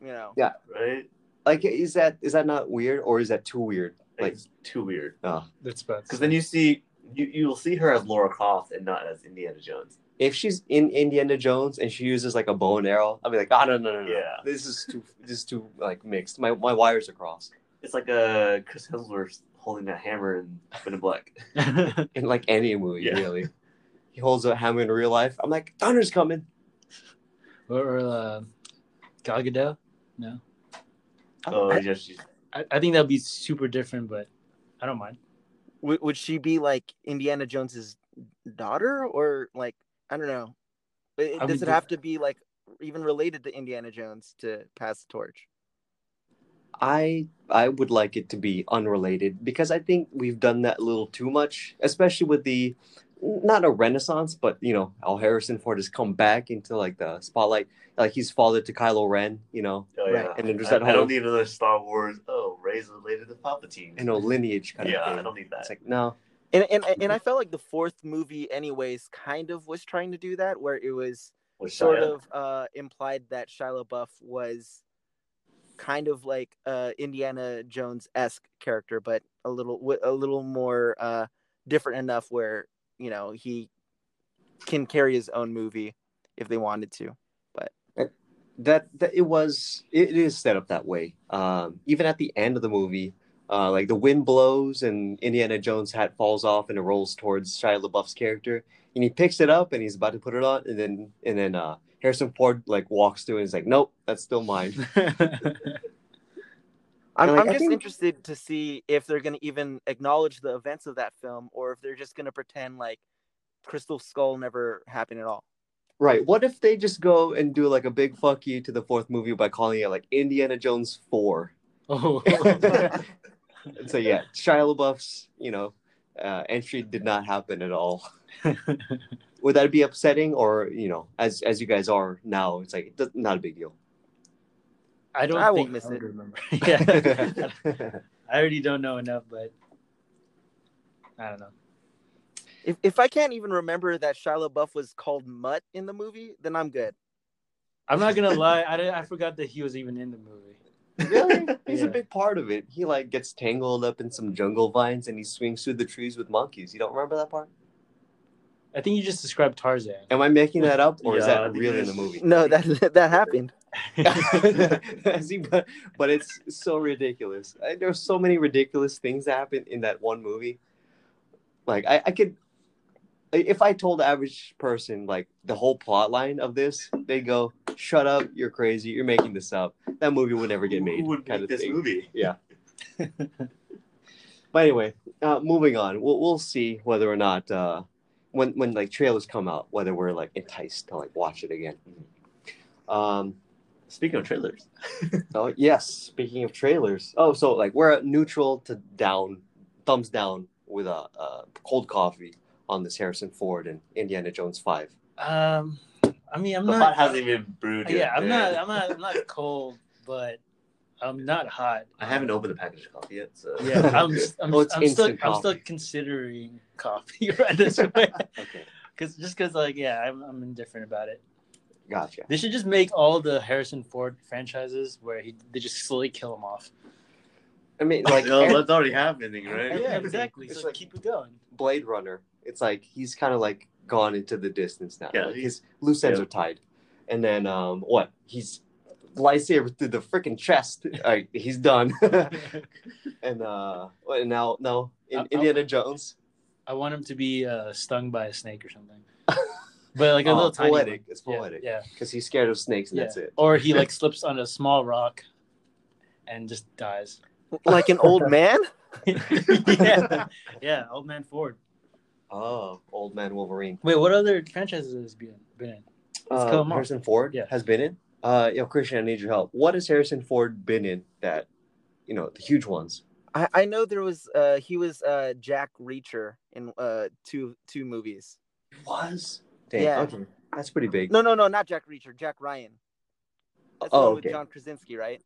S4: you know, Yeah.
S2: Right?
S1: Like, is that is that not weird or is that too weird? Like,
S2: It's too weird.
S1: uh,
S3: That's bad.
S2: Because then you see, you you'll see her as Laura Croft and not as Indiana Jones.
S1: If she's in Indiana Jones and she uses like a bow and arrow, I'll be like, oh no no no no,
S2: Yeah.
S1: this is too this is too like mixed. My my wires are crossed.
S2: It's like a Chris Hemsworth holding that hammer in Men in Black.
S1: In like any movie,
S2: Yeah.
S1: really. He holds a hammer in real life. I'm like, thunder's coming.
S3: or or uh, Gal Gadot. No,
S2: Oh,
S4: I-
S2: yeah, she's
S3: I, I think that'd be super different, but I don't mind.
S4: would, would she be like Indiana Jones's daughter or like I don't know? It-
S3: I
S4: does
S3: mean,
S4: it have to be like even related to Indiana Jones to pass the torch?
S1: I I would like it to be unrelated because I think we've done that a little too much, especially with the not a renaissance, but you know, Al Harrison Ford has come back into like the spotlight. Like he's father to Kylo Ren, you know,
S2: oh,
S4: Right.
S2: yeah.
S1: And then there's
S2: I,
S1: that
S2: I
S1: whole-
S2: don't need another Star Wars. Oh, Rey's related to Palpatine.
S1: you know, lineage kind
S2: yeah,
S1: of thing.
S2: Yeah, I don't need that.
S1: It's like no,
S4: And and and I felt like the fourth movie, anyways, kind of was trying to do that, where it was
S2: With
S4: sort
S2: Shia.
S4: of uh, implied that Shia LaBeouf was kind of like uh, Indiana Jones esque character, but a little a little more uh, different enough where you know he can carry his own movie if they wanted to.
S1: But that that it was it is set up that way. Um, even at the end of the movie, uh, like the wind blows and Indiana Jones' hat falls off and it rolls towards Shia LaBeouf's character, and he picks it up and he's about to put it on, and then and then uh, Harrison Ford like walks through and he's like, "Nope, that's still mine."
S4: I'm,
S1: like,
S4: I'm just
S1: think-
S4: interested to see if they're going to even acknowledge the events of that film, or if they're just going to pretend like Crystal Skull never happened at all.
S1: right? What if they just go and do like a big fuck you to the fourth movie by calling it like Indiana Jones Four?
S3: oh,
S1: so yeah, Shia LaBeouf's you know uh, entry did not happen at all. Would that be upsetting, or you know, as as you guys are now, it's like it not a big deal.
S3: I don't
S4: I
S3: think
S4: won't miss
S3: I would
S4: it.
S3: remember. yeah, I already don't know enough, but I don't know.
S4: If if I can't even remember that Shia LaBeouf was called Mutt in the movie, then I'm good.
S3: I'm not gonna lie. I, I forgot that he was even in the movie.
S1: Really, he's
S3: Yeah.
S1: a big part of it. He like gets tangled up in some jungle vines and he swings through the trees with monkeys. You don't remember that part?
S3: I think you just described Tarzan.
S1: Am I making that up, or is
S2: Yeah, I
S1: that
S2: think
S1: really in the movie?
S4: No, that that happened.
S1: See, but, but it's so ridiculous. I, there's so many ridiculous things that happen in that one movie. Like I, I could, if I told the average person like the whole plot line of this, they go, "Shut up! You're crazy! You're making this up. That movie would never get made."
S2: Who would
S1: kind
S2: make
S1: of
S2: this
S1: thing.
S2: movie? Yeah.
S1: but anyway, uh, moving on. We'll we'll see whether or not uh, when when like trailers come out, whether we're like enticed to like watch it again. Um,
S2: Speaking of trailers,
S1: Oh yes. Speaking of trailers, oh so like we're at neutral to down, thumbs down with a, a cold coffee on this Harrison Ford and Indiana Jones Five.
S3: Um, I mean, I'm
S2: the pot
S3: not.
S2: hasn't even brewed yet.
S3: yeah, I'm
S2: man.
S3: not. I'm not. I'm not cold, but I'm not hot.
S2: I haven't opened the package of coffee yet, so
S3: Yeah, I'm. I'm,
S1: Oh, it's
S3: I'm still.
S1: instant
S3: I'm still considering coffee right this way.
S1: Okay,
S3: Cause just cause like yeah, I'm, I'm indifferent about it.
S1: gotcha.
S3: They should just make all the Harrison Ford franchises where he they just slowly kill him off.
S1: I mean, like
S2: no,
S1: and
S2: that's already happening, right?
S1: Yeah,
S3: Yeah, exactly.
S1: It's
S3: So
S1: like-
S3: keep it going.
S1: Blade Runner. It's like he's kind of like gone into the distance now.
S2: Yeah,
S1: Like, his loose ends
S2: yeah.
S1: are tied, and then um, what? He's lightsaber through the freaking chest. All right, he's done. and uh, what, now, now in
S3: I- I-
S1: Indiana Jones.
S3: I want him to be uh, stung by a snake or something. But like a
S1: Oh,
S3: little tiny
S1: poetic.
S3: one.
S1: It's poetic.
S3: Yeah,
S1: Because he's scared of snakes, and
S3: yeah.
S1: that's it.
S3: Or he like slips on a small rock and just dies.
S4: Like an old man.
S3: yeah, yeah. Old man Ford.
S1: Oh, old man Wolverine.
S3: Wait, what other franchises has been been in?
S1: Uh,
S3: kill 'em off.
S1: Harrison Ford
S3: Yeah.
S1: has been in. Uh, yo, Christian, I need your help. What has Harrison Ford been in that, you know, the huge ones?
S4: I, I know there was uh he was uh Jack Reacher in uh two two movies.
S1: Was? Dang,
S4: Yeah.
S1: okay. That's pretty big.
S4: No, no, no, not Jack Reacher, Jack Ryan. That's the
S1: Oh,
S4: one with. John Krasinski, right?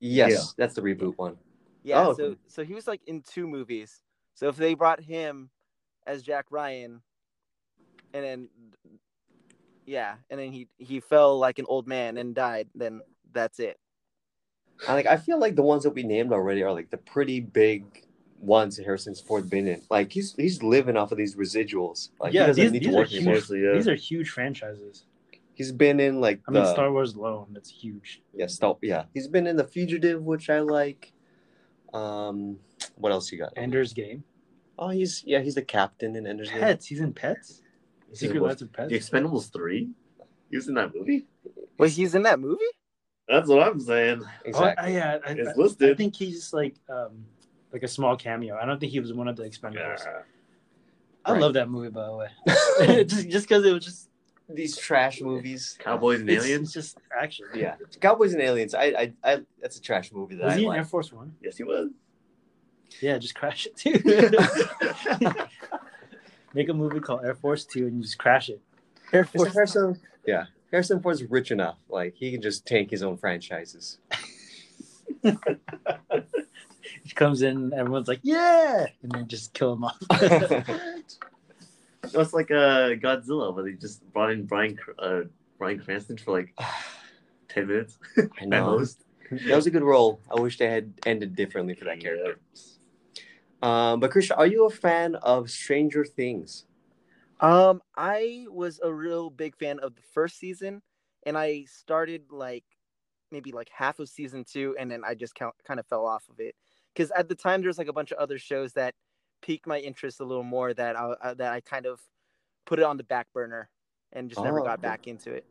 S1: Yes,
S2: Yeah.
S1: that's the reboot one.
S4: Yeah.
S1: Oh,
S4: So
S1: okay.
S4: so he was like in two movies. So if they brought him as Jack Ryan, and then yeah, and then he he fell like an old man and died, then that's it.
S1: I like. I feel like the ones that we named already are like the pretty big ones that Harrison Ford been in. Like he's he's living off of these residuals. Like
S3: Yeah,
S1: he doesn't
S3: these-
S1: need
S3: these
S1: to
S3: are
S1: work
S3: huge.
S1: anymore.
S2: Seriously, yeah.
S3: These are huge franchises.
S1: He's been in like
S3: I mean, Star Wars alone, that's huge.
S1: yeah, Star, yeah. He's been in the Fugitive, which I like. Um, what else you got?
S3: Ender's Game.
S1: Oh, he's yeah, he's the captain in Ender's Game.
S3: Pets. He's in Pets. Secret
S2: What?
S3: Lives of Pets.
S2: The Expendables three. He was in that movie.
S4: Wait, he's in that movie?
S2: That's what I'm saying.
S1: Exactly.
S3: Oh, yeah, I,
S2: It's
S3: I-
S2: listed.
S3: I think he's like um like a small cameo. I don't think he was one of the Expendables.
S2: Yeah.
S3: I
S1: Right.
S3: love that movie by the way. just just because it was just
S1: These trash movies.
S2: Cowboys and
S3: it's,
S2: aliens.
S3: it's just action.
S1: Yeah, Cowboys and Aliens. I, I, I that's a trash movie that
S3: Was
S1: I
S3: he in. Air Force One?
S2: Yes, he was.
S3: Yeah, just crash it too. Make a movie called Air Force Two and you just crash it.
S4: Air
S1: Mr.
S4: Force.
S1: Harrison, yeah, Harrison Ford's rich enough. Like he can just tank his own franchises.
S3: He comes in, everyone's like, "Yeah," and then just kill him off.
S2: It's like uh, Godzilla, where they just brought in Bryan uh, Bryan Cranston for like ten minutes.
S1: I
S2: at
S1: know
S2: most.
S1: that was a good role. I wish they had ended differently for that character. Um, but Christian, are you a fan of Stranger Things?
S4: Um, I was a real big fan of the first season, and I started like maybe like half of season two, and then I just kind of fell off of it because at the time there was like a bunch of other shows that piqued my interest a little more that I uh, that I kind of put it on the back burner and just never
S1: Oh,
S4: got back into it.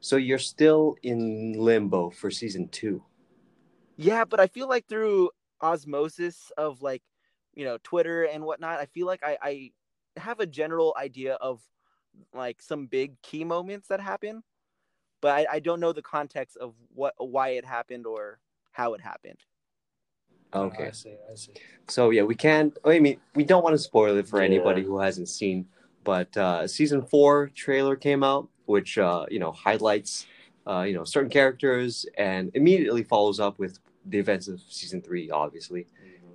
S1: So you're still in limbo for season two.
S4: Yeah, but I feel like through osmosis of like, you know, Twitter and whatnot, I feel like I, I have a general idea of like some big key moments that happen, but I, I don't know the context of what why it happened or how it happened.
S1: Okay.
S3: I see. I see.
S1: So yeah, we can't. I mean, we don't want to spoil it for
S2: Yeah.
S1: anybody who hasn't seen. But uh, season four trailer came out, which uh, you know highlights uh, you know certain characters and immediately follows up with the events of season three, obviously.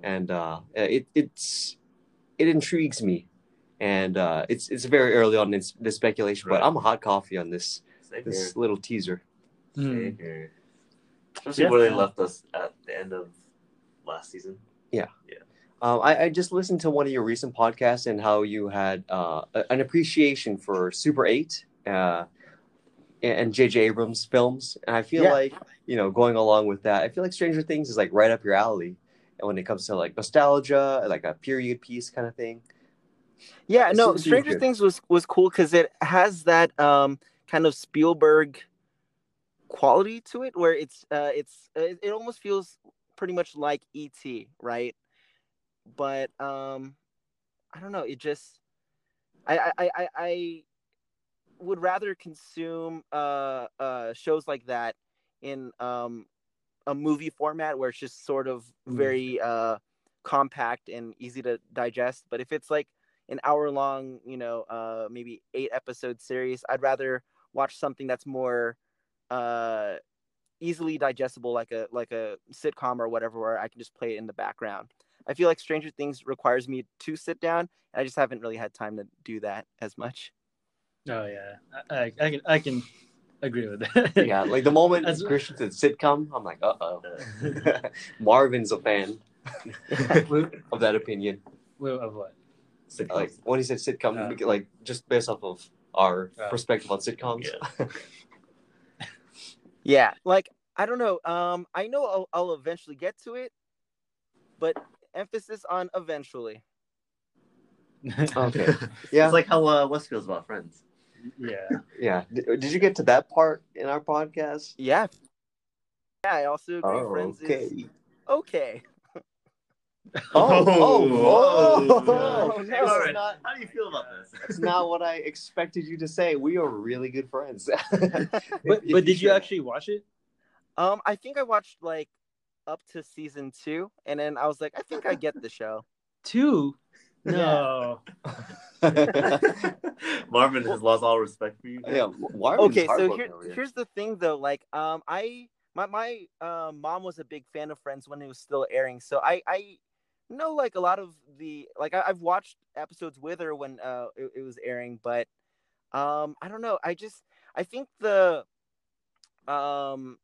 S1: And uh, it it's it intrigues me, and uh, it's it's very early on in the speculation. But I'm a hot coffee on this
S2: Same here.
S1: this little teaser.
S2: Same here. Especially
S3: Yeah.
S2: where they left us at the end of last season.
S1: Yeah, Um, I, I just listened to one of your recent podcasts and how you had uh, an appreciation for Super 8 uh, and J.J. Abrams films. And I feel
S4: Yeah.
S1: like, you know, going along with that, I feel like Stranger Things is like right up your alley. And when it comes to like nostalgia, like a period piece kind of thing.
S4: Yeah, no, Stranger. Things was was cool because it has that um kind of Spielberg quality to it, where it's uh it's it, it almost feels pretty much like E.T. right? But um, I don't know. It just I I I, I- I would rather consume uh uh shows like that in um a movie format where it's just sort of
S1: Mm.
S4: very uh compact and easy to digest. But if it's like an hour long, you know, uh, maybe eight episode series, I'd rather watch something that's more uh, easily digestible, like a like a sitcom or whatever, where I can just play it in the background. I feel like Stranger Things requires me to sit down, and I just haven't really had time to do that as much.
S3: Oh yeah, I, I, I can I can agree with that.
S1: Yeah, like the moment
S3: As-
S1: Christian said sitcom, I'm like, uh oh. Marvin's a fan of that opinion.
S3: Wait, of what?
S2: Sitcoms.
S1: Like when he said sitcom,
S3: Uh.
S1: get, like just based off of our
S3: Uh.
S1: perspective on sitcoms.
S4: Yeah, like I don't know. Um, I know I'll, I'll eventually get to it, but emphasis on eventually.
S1: Okay. Yeah.
S2: It's like how uh, West feels about Friends.
S3: Yeah.
S1: Yeah. D- did you get to that part in our podcast?
S4: Yeah. Yeah, I also agree.
S1: Oh,
S4: Friends
S1: okay.
S4: is okay.
S1: Oh, oh,
S2: whoa.
S1: oh,
S2: Hey,
S1: no, it's not-
S2: How do you feel about this?
S1: That's not what I expected you to say. We are really good friends.
S3: But but did you actually watch it?
S4: Um, I think I watched like up to season two, and then I was like, I think I get the show.
S3: Two? No.
S2: Marvin has lost all respect for you.
S1: yeah. Why
S4: okay, so
S1: heartbroken
S4: here,
S1: here?
S4: here's the thing though. Like, um, I my my uh, mom was a big fan of Friends when it was still airing, so I I know like a lot of the like I, I've watched episodes with her when uh it, it was airing, but um I don't know. I just I think the um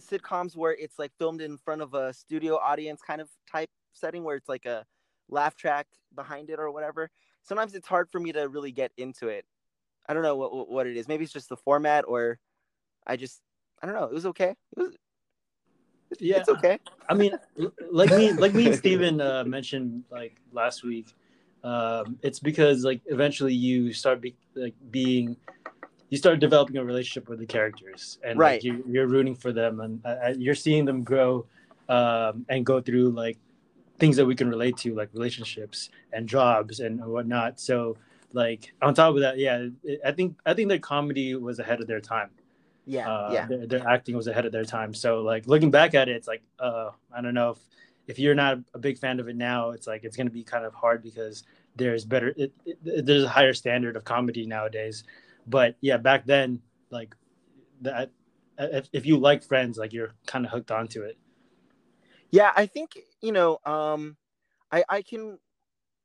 S4: sitcoms where it's like filmed in front of a studio audience kind of type setting where it's like a laugh track behind it or whatever. Sometimes it's hard for me to really get into it. I don't know what what- it is. Maybe it's just the format, or I just I don't know. It was okay. It was,
S3: Yeah.
S4: it's okay.
S3: I mean, like me, like me and Steven uh, mentioned like last week. Um, it's because like eventually you start be, like being, you start developing a relationship with the characters, and
S4: Right.
S3: like, you're, you're rooting for them, and uh, uh, you're seeing them grow, um, and go through like things that we can relate to, like relationships and jobs and whatnot. So like on top of that, yeah, I think I think their comedy was ahead of their time
S4: Yeah,
S3: uh,
S4: yeah,
S3: their, their acting was ahead of their time. So like looking back at it, it's like uh, I don't know if if you're not a big fan of it now, it's like it's gonna be kind of hard because there's better it, it, there's a higher standard of comedy nowadays. But yeah, back then like that if, if you like Friends, like you're kind of hooked onto it.
S4: Yeah. I think you know. Um, I I can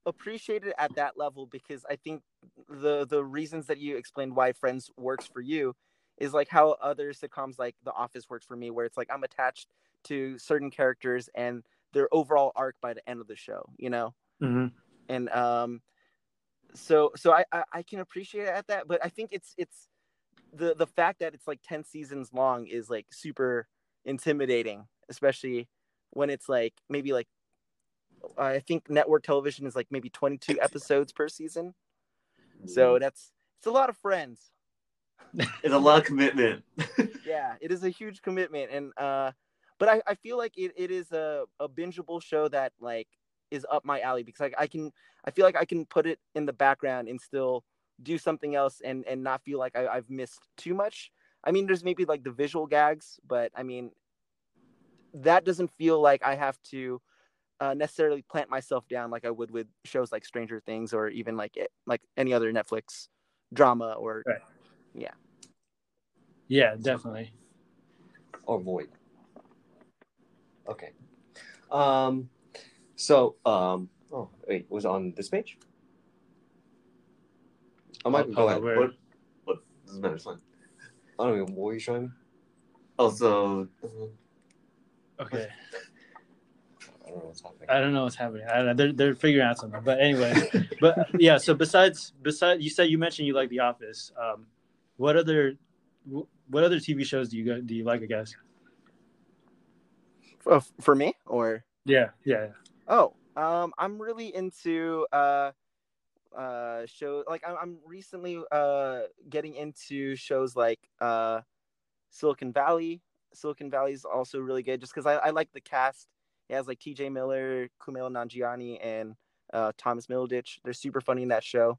S4: appreciate it at that level because I think the the reasons that you explained why Friends works for you is like how other sitcoms like The Office works for me, where it's like I'm attached to certain characters and their overall arc by the end of the show. You know.
S3: Mm-hmm.
S4: and um so so I, I i can appreciate it at that but i think it's it's the the fact that it's like 10 seasons long is like super intimidating especially when it's like maybe like i think network television is like maybe 22 episodes per season. So that's it's a lot of friends.
S2: It's a lot of commitment.
S4: yeah it is a huge commitment and uh but i, I feel like it, it is a, a bingeable show that like is up my alley because like i can i feel like i can put it in the background and still do something else and and not feel like I, i've missed too much. I mean there's maybe like the visual gags but i mean that doesn't feel like i have to uh, necessarily plant myself down like i would with shows like stranger things or even like it, like any other netflix drama or
S3: Right.
S4: yeah
S3: Yeah, definitely.
S1: or void. Okay. Um. So um. Oh wait, was on this page? I might
S3: Oh,
S1: go
S3: oh,
S1: ahead.
S3: where-
S2: What? What? Doesn't matter. It's fine.
S1: I don't know. What were you showing me?
S2: Also,
S3: Okay.
S1: I don't know what's happening.
S3: I don't know what's happening. I don't know. They're they're figuring out something. But anyway, but yeah. So besides besides, you said you mentioned you like The Office. Um, what other what other TV shows do you go, do you like? I guess.
S4: for, for me or
S3: Yeah. Yeah.
S4: Oh, um, I'm really into uh, uh, show like I'm, I'm recently uh getting into shows like uh, Silicon Valley. Silicon Valley is also really good just because I, I like the cast. It has like T.J. Miller, Kumail Nanjiani, and uh, Thomas Middleditch. They're super funny in that show.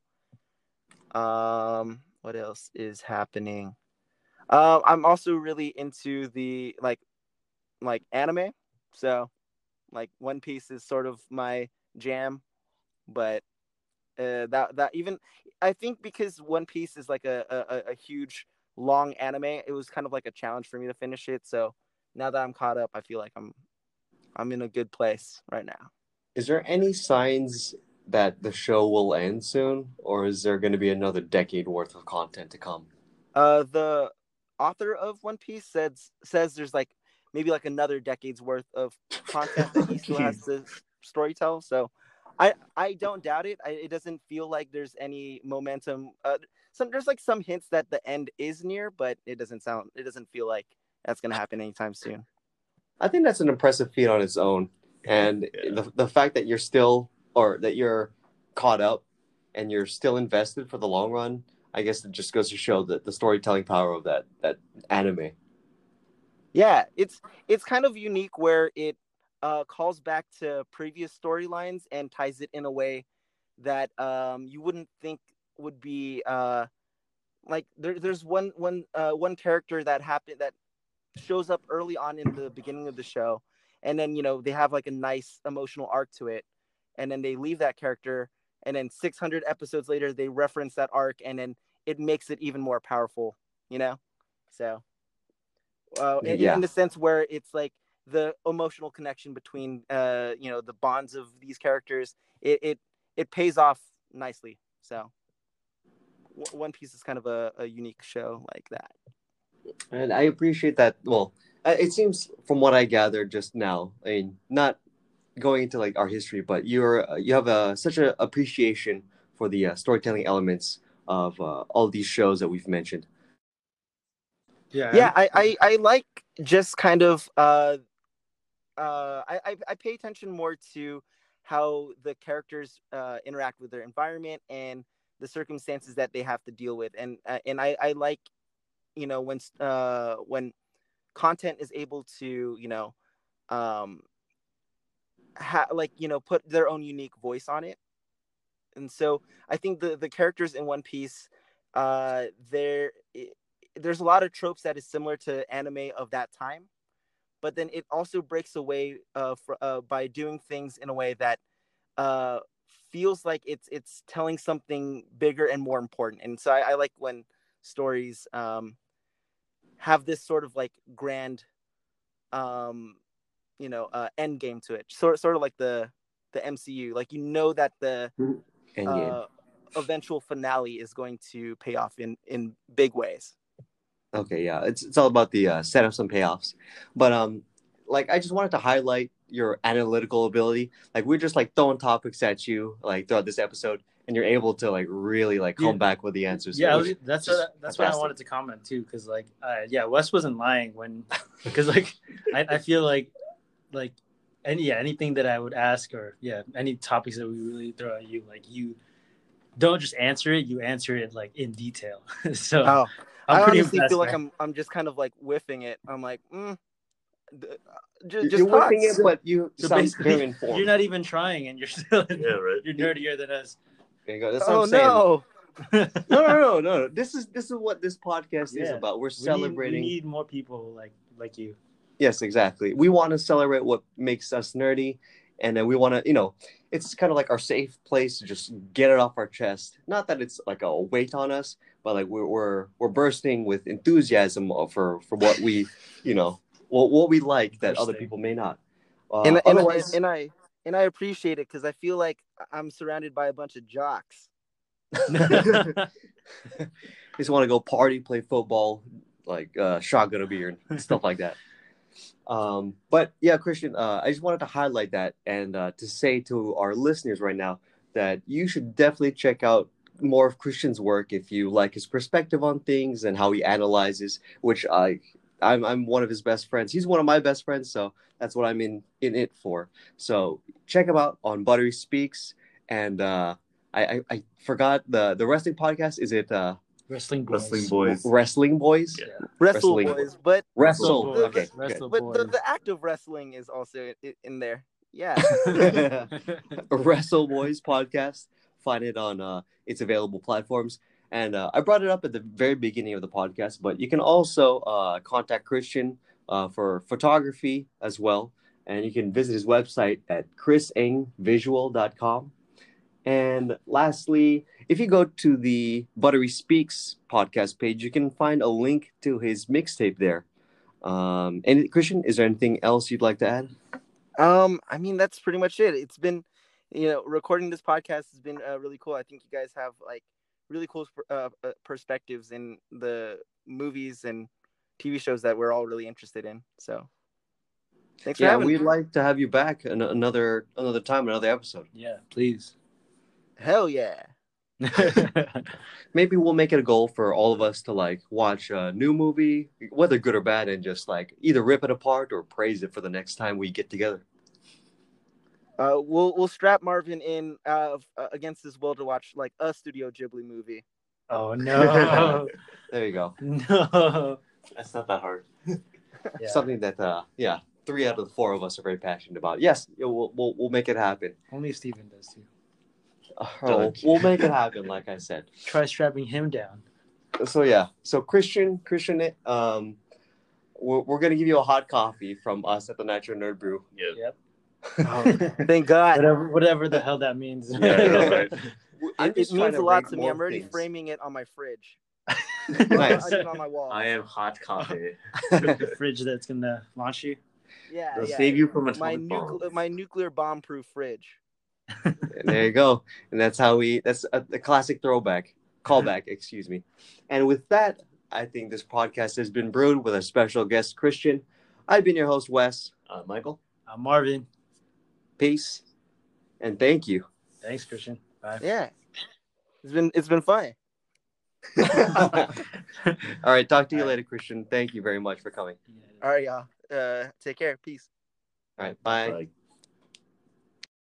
S4: Um, what else is happening? Um, I'm also really into the like like anime. So like One Piece is sort of my jam, but uh, that that even I think because One Piece is like a, a a huge long anime, it was kind of like a challenge for me to finish it. So now that I'm caught up, I feel like I'm I'm in a good place right now.
S1: Is there any signs that the show will end soon, or is there going to be another decade worth of content to come?
S4: Uh, the author of One Piece says says there's like maybe like another decade's worth of content that he still has to storytell. So I I don't doubt it. I, it doesn't feel like there's any momentum. Uh, some there's like some hints that the end is near, but it doesn't sound. It doesn't feel like that's gonna happen anytime soon.
S1: I think that's an impressive feat on its own, and
S2: Yeah.
S1: the the fact that you're still or that you're caught up and you're still invested for the long run. I guess it just goes to show that the storytelling power of that that anime.
S4: Yeah, it's it's kind of unique where it uh, calls back to previous storylines and ties it in a way that um, you wouldn't think would be uh, like there, there's one one uh, one character that happened that shows up early on in the beginning of the show, and then you know they have like a nice emotional arc to it, and then they leave that character, and then 600 episodes later they reference that arc, and then it makes it even more powerful, you know. So, uh, in,
S1: Yeah.
S4: in the sense where it's like the emotional connection between uh you know the bonds of these characters it it, it pays off nicely. So one piece is kind of a, a unique show like that
S1: And I appreciate that. Well, uh, it seems from what I gathered just now, I mean, not going into like our history, but you're uh, you have a such a appreciation for the uh, storytelling elements of uh, all these shows that we've mentioned.
S3: Yeah.
S4: yeah I, I i like just kind of uh uh I, I i pay attention more to how the characters uh interact with their environment and the circumstances that they have to deal with. And uh, and i i like you know when uh when content is able to you know um ha- like you know put their own unique voice on it. And so i think the the characters in one piece uh there there's a lot of tropes that is similar to anime of that time. But then it also breaks away uh, fr- uh by doing things in a way that uh feels like it's it's telling something bigger and more important. And so i, I like when stories um have this sort of like grand um you know uh end game to it. Sort sort of like the the MCU like you know that the uh, eventual finale is going to pay off in in big ways.
S1: Okay, yeah, it's it's all about the uh, setups and payoffs, but um, like I just wanted to highlight your analytical ability. Like we're just like throwing topics at you like throughout this episode, and you're able to like really like come
S3: Yeah.
S1: back with the answers.
S3: Yeah, was- that's what, that's what I wanted to comment too, because like, uh, yeah, Wes wasn't lying when, because like, I, I feel like, like, any yeah, anything that I would ask or yeah, any topics that we really throw at you, like you don't just answer it, you answer it like in detail. so
S4: oh
S3: I'm
S4: i honestly
S3: impressed.
S4: feel like i'm i'm just kind of like whiffing it i'm like mm, d-
S1: You're-
S4: just
S1: you're whipping it, but you
S3: So
S1: sound
S3: basically,
S1: very informed.
S3: You're not even trying, and you're still
S2: Yeah, right.
S3: you're nerdier than us.
S1: There you go. That's what
S4: oh
S1: I'm saying.
S4: no
S1: no, no, no, no. This is this is what this podcast is about. We're
S3: We need-
S1: celebrating.
S3: We need, more people like like you.
S1: Yes, exactly. We want to celebrate what makes us nerdy, and then we want to, you know, it's kind of like our safe place to just get it off our chest. Not that it's like a weight on us, but like we're we're, we're bursting with enthusiasm for for what we, you know, what what we like that other people may not. Uh,
S4: and, and,
S1: otherwise,
S4: and i and i appreciate it because i feel like i'm surrounded by a bunch of jocks
S1: just want to go party, play football, like uh, shotgun a beer and stuff like that. Um, but yeah, Christian, uh, I just wanted to highlight that and uh, to say to our listeners right now that you should definitely check out more of Christian's work if you like his perspective on things and how he analyzes. Which I, I'm, I'm one of his best friends. He's one of my best friends, so that's what I'm in in it for. So check him out on Buttery Speaks and. Uh, I, I, I forgot the the wrestling podcast. Is it uh
S3: Wrestling boys.
S2: Wrestling boys.
S1: Wrestling Boys?
S2: Yeah.
S4: wrestle
S1: Wrestling.
S4: boys but
S1: Wrestle.
S3: Boys.
S1: Okay. okay.
S3: Wrestle
S4: but the, the act of wrestling is also in, in there yeah
S1: Wrestle Boys podcast. Find it on uh, its available platforms. And uh, I brought it up at the very beginning of the podcast, but you can also uh, contact Christian uh, for photography as well. And you can visit his website at chrisengvisual.com. And lastly, if you go to the Buttery Speaks podcast page, you can find a link to his mixtape there. Um, and Christian, is there anything else you'd like to add?
S4: Um, I mean that's pretty much it. It's been, you know, recording this podcast has been uh, really cool. I think you guys have like really cool uh, uh, perspectives in the movies and TV shows that we're all really interested in. So, thanks for
S1: yeah,
S4: having
S1: we'd
S4: me.
S1: like to have you back an- another another time, another episode.
S3: yeah, please.
S4: Hell yeah!
S1: Maybe we'll make it a goal for all of us to like watch a new movie, whether good or bad, and just like either rip it apart or praise it for the next time we get together.
S4: Uh, we'll we'll strap Marvin in uh, uh, against his will to watch like a Studio Ghibli movie.
S3: oh no,
S1: There you go.
S3: no.
S2: That's not that hard.
S3: Yeah.
S1: Something that, uh, yeah, three out of the four of us are very passionate about. Yes, yeah, we'll we'll, we'll make it happen.
S3: Only Steven does too.
S1: Oh, we'll make it happen, like I said.
S3: Try strapping him down.
S1: So yeah, so Christian, Christian, um, we're, we're gonna give you a hot coffee from us at the Natural Nerd Brew.
S2: Yeah.
S3: Yep.
S4: Thank God.
S3: whatever, whatever the hell that means.
S2: Yeah, that's right.
S1: I'm
S4: It, it means a lot to me. I'm already
S1: things.
S4: framing it on my fridge.
S1: Nice.
S4: I, on my wall.
S2: I am hot coffee.
S3: the fridge that's gonna launch you.
S4: yeah,
S2: It'll
S4: yeah.
S2: save you from
S4: my
S2: atomic
S4: nuclear my nuclear bomb proof fridge.
S1: And there you go. And that's how we. That's a, a classic throwback, callback. excuse me. And with that, I think this podcast has been brewed with a special guest, Christian. I've been your host, Wes.
S2: Uh, Michael.
S3: Uh, Marvin,
S1: Peace, and thank you.
S3: thanks, Christian. Bye.
S4: Yeah, it's been it's been fun.
S1: All right, talk to you later, Christian. Thank you very much for coming.
S4: All right, y'all. Uh, take care. Peace.
S1: All right, bye.
S2: Like,